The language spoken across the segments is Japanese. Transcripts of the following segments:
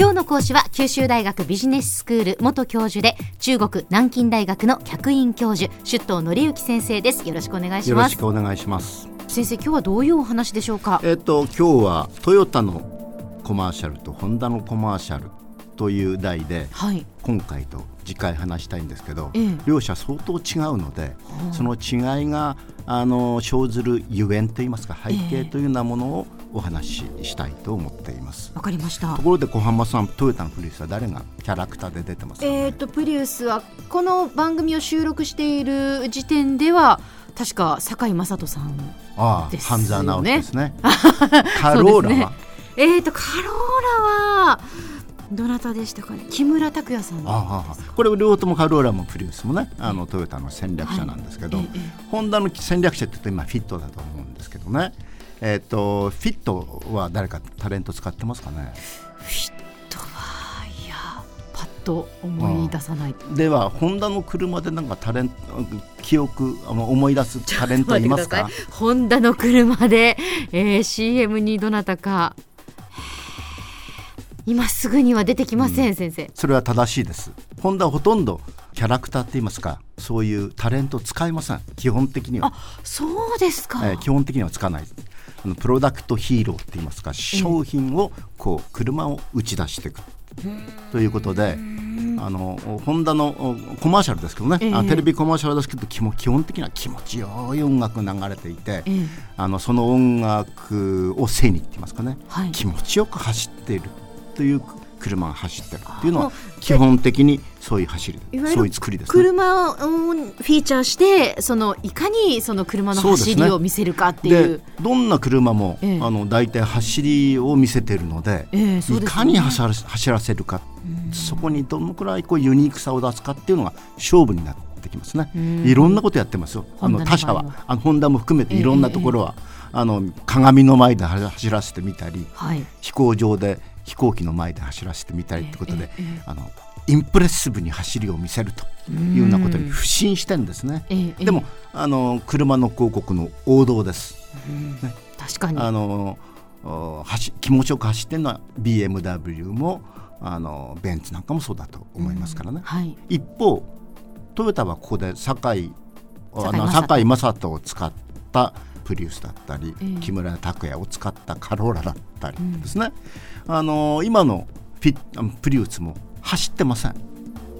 今日の講師は九州大学ビジネススクール元教授で中国南京大学の客員教授出頭則之先生です。よろしくお願いします。よろしくお願いします。先生今日はどういうお話でしょうか？えっ、と今日はトヨタのコマーシャルとホンダのコマーシャルという題で、はい、今回と次回話したいんですけど、ええ、両者相当違うので、その違いがあの生ずるゆえんといいますか背景というようなものをお話ししたいと思っています。わ、かりました。ところで小浜さん、トヨタのプリウスは誰がキャラクターで出てますか、ね、えっ、とプリウスはこの番組を収録している時点では確か堺雅人さんですよね。ああ、半沢直樹ですね。カローラは、ね、えっ、とカローラは。どなたでしたかね？木村拓哉さんああこれ両方ともカローラもプリウスもねあのトヨタの戦略者なんですけど、はい、ホンダの戦略者って言うと今フィットだと思うんですけどねえっ、ー、とフィットは誰かタレント使ってますかね？フィットはいやパッと思い出さない。ではホンダの車でなんかタレント記憶思い出すタレントいますか？ホンダの車で、えー、CM にどなたか今すぐには出てきません、うん、先生。それは正しいです。ホンダはほとんどキャラクターって言いますか？そういうタレント使いません。基本的には。あそうですか、えー、基本的には使わないあのプロダクトヒーローって言いますか商品をこう車を打ち出していくということであのホンダのコマーシャルですけどね、えー、テレビコマーシャルですけど基本的には気持ちよい音楽流れていて、えー、あのその音楽を背にって言いますかね、はい、気持ちよく走っているという車が走ってるっていうのは基本的にそういう走りそういう作りです、ね、車をフィーチャーしてそのいかにその車の走りを見せるかっていう、ね、どんな車も、ええ、あの大体走りを見せてるのでええでね、いかに走ら走らせるかそこにどのくらいこうユニークさを出すかっていうのが勝負になってきますね。いろんなことやってますよ。あの他社はあのホンダも含めていろんなところは、あの鏡の前で走らせてみたり、はい、飛行場で飛行機の前で走らせてみたりってことで、あのインプレッシブに走りを見せるというようなことに不信してんですね、えー、でもあの車の広告の王道です、ね、確かに。あの気持ちよく走ってるのは BMW もあのベンツなんかもそうだと思いますからね、はい、一方トヨタはここで堺堺雅人を使ったプリウスだったり、えー、木村拓哉を使ったカローラだったりですね、うん、あの今のフィプリウスも走ってません。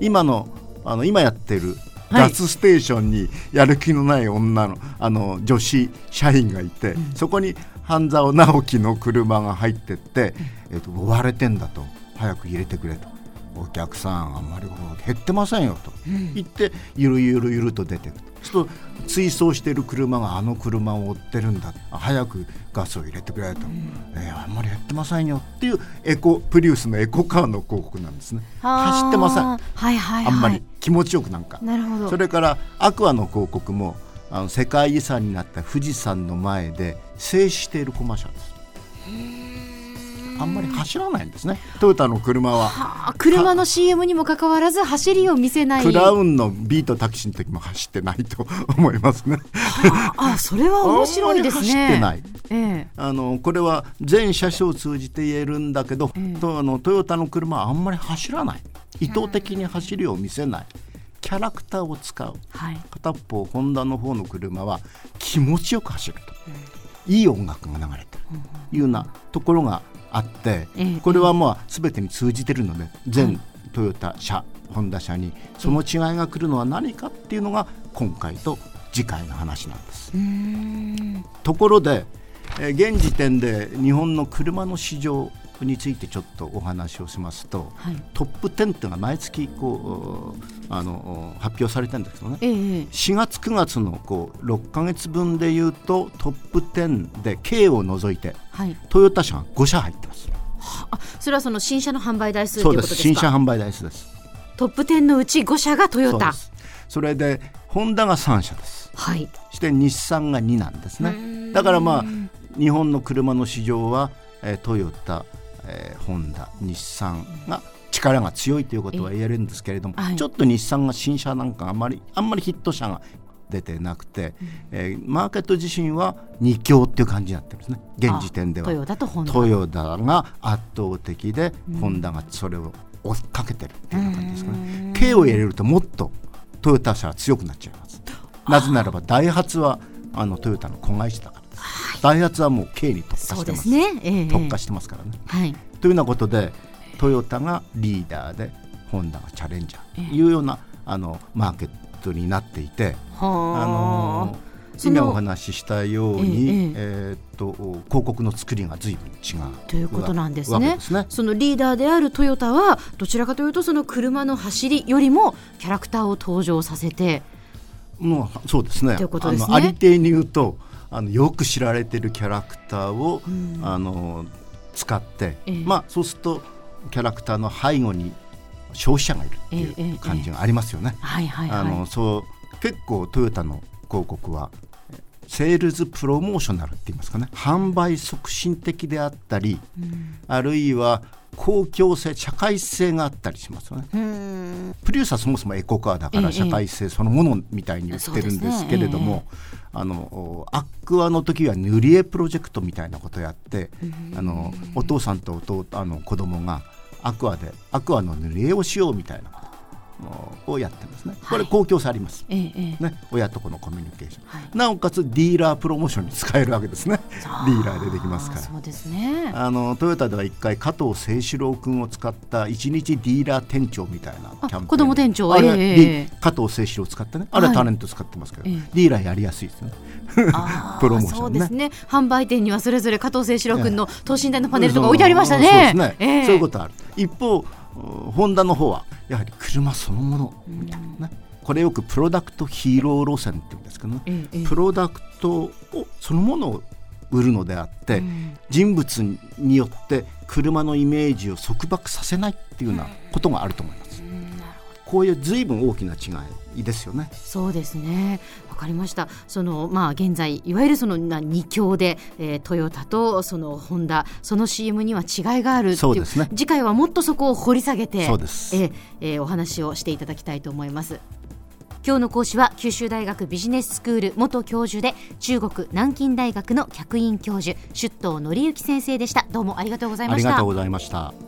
今のあの今やってるガスステーションにやる気のない女のあの女子社員がいて、うん、そこに半沢直樹の車が入ってって、えーと、と追われてんだと。早く入れてくれとお客さんあんまり減ってませんよと。言って、ゆるゆるゆると出てくる。そうすると追走している車があの車を追ってるんだ。早くガスを入れてくれと、うん、えー、あんまり減ってませんよっていうエコプリウスのエコカーの広告なんですね。走ってません、はいはいはい、あんまり気持ちよくなんか。なるほど。それからアクアの広告もあの世界遺産になった富士山の前で静止しているコマーシャルですあんまり走らないんですね。トヨタの車は。は車の CM にもかかわらず走りを見せない。クラウンのビートタキシーの時も走ってないと思いますね。あそれは面白いですね。走ってない、ええ、あのこれは全車種を通じて言えるんだけど、ええ、とあのトヨタの車はあんまり走らない。意図的に走りを見せない、キャラクターを使う、はい、片方ホンダの方の車は気持ちよく走ると、うん、いい音楽が流れてる。というようなところがあって、これはまあ全てに通じてるので全トヨタ車、ホンダ車にその違いが来るのは何かっていうのが今回と次回の話なんです。ところで、え現時点で日本の車の市場についてちょっとお話をしますと、はい、トップ10っていうのが毎月こうあの発表されてるんですけどね、えー、4月9月のこう6か月分でいうとトップ10で K を除いて、はい、トヨタ車が5社入ってます。あそれはその新車の販売台数ということですか？新車販売台数です。トップ10のうち5社がトヨタ。それでホンダが3社です。はい。して日産が2なんですね。だからまあ日本の車の市場は、えー、トヨタえー、ホンダ日産が力が強いということは言えるんですけれども、はい、ちょっと日産が新車なんかあんまりあんまりヒット車が出てなくて、うん、えー、マーケット自身は2強っていう感じになってるんですね。現時点では。トヨタとホンダ。トヨタが圧倒的で、うん、ホンダがそれを追っかけてるっていう感じですかね。軽を入れるともっとトヨタ車は強くなっちゃいます。なぜならばダイハツはあのトヨタの子会社だからです、ダイハツはもう軽に特化してます、ね。えー、特化してますからね、はい、というようなことでトヨタがリーダーでホンダがチャレンジャー。というような、あのマーケットになっていて、あ。の今お話ししたように、ええー、っと広告の作りが随分違うということなんですね、ね、そのリーダーであるトヨタはどちらかというとその車の走りよりもキャラクターを登場させて。もうそうですね。ということですね。ありていに言うとあのよく知られてるキャラクターを、うん、あの使って、えー、まあそうするとキャラクターの背後に消費者がいるっていう感じがありますよね。あのそう結構トヨタの広告はセールズプロモーショナルって言いますかね。販売促進的であったり、うん、あるいは公共性社会性があったりしますよね。プリウスはそもそもエコカーだから社会性そのものみたいに言ってるんですけれども、あのアックアの時は塗り絵プロジェクトみたいなことをやって、あのお父さんと弟あの子供がアクアでアクアの塗り絵をしようみたいなをやってますね。これ公共性あります、はい、ね、親と子のコミュニケーション、はい、なおかつディーラープロモーションに使えるわけですね。ディーラーでできますから。そうですね。あのトヨタでは一回加藤清志郎君を使った一日ディーラー店長みたいなキャンペーン。子供店長。あれ、えー、加藤清志郎を使ってね、あれはタレント使ってますけど、はい、ディーラーやりやすいですね。プロモーション、ね、そうですね。販売店にはそれぞれ加藤清志郎君の等身大のパネルとか置いてありましたね。そうですね。えー、そういうことある。一方ホンダの方はやはり車そのもの。みたいなね、これよくプロダクトヒーロー路線って言うんですけどね、ええ、プロダクトをそのものを売るのであって、うん、人物によって車のイメージを束縛させないっていうようなことがあると思います。うん、こういう随分大きな違いですよね。そうですね。かりました。その、まあ、現在いわゆるその二強で、えー、トヨタとそのホンダ。その CM には違いがあるそうですね。次回はもっとそこを掘り下げてそうです、えーえー、お話をしていただきたいと思います。今日の講師は九州大学ビジネススクール元教授で中国南京大学の客員教授出頭則之先生でした。どうもありがとうございました。ありがとうございました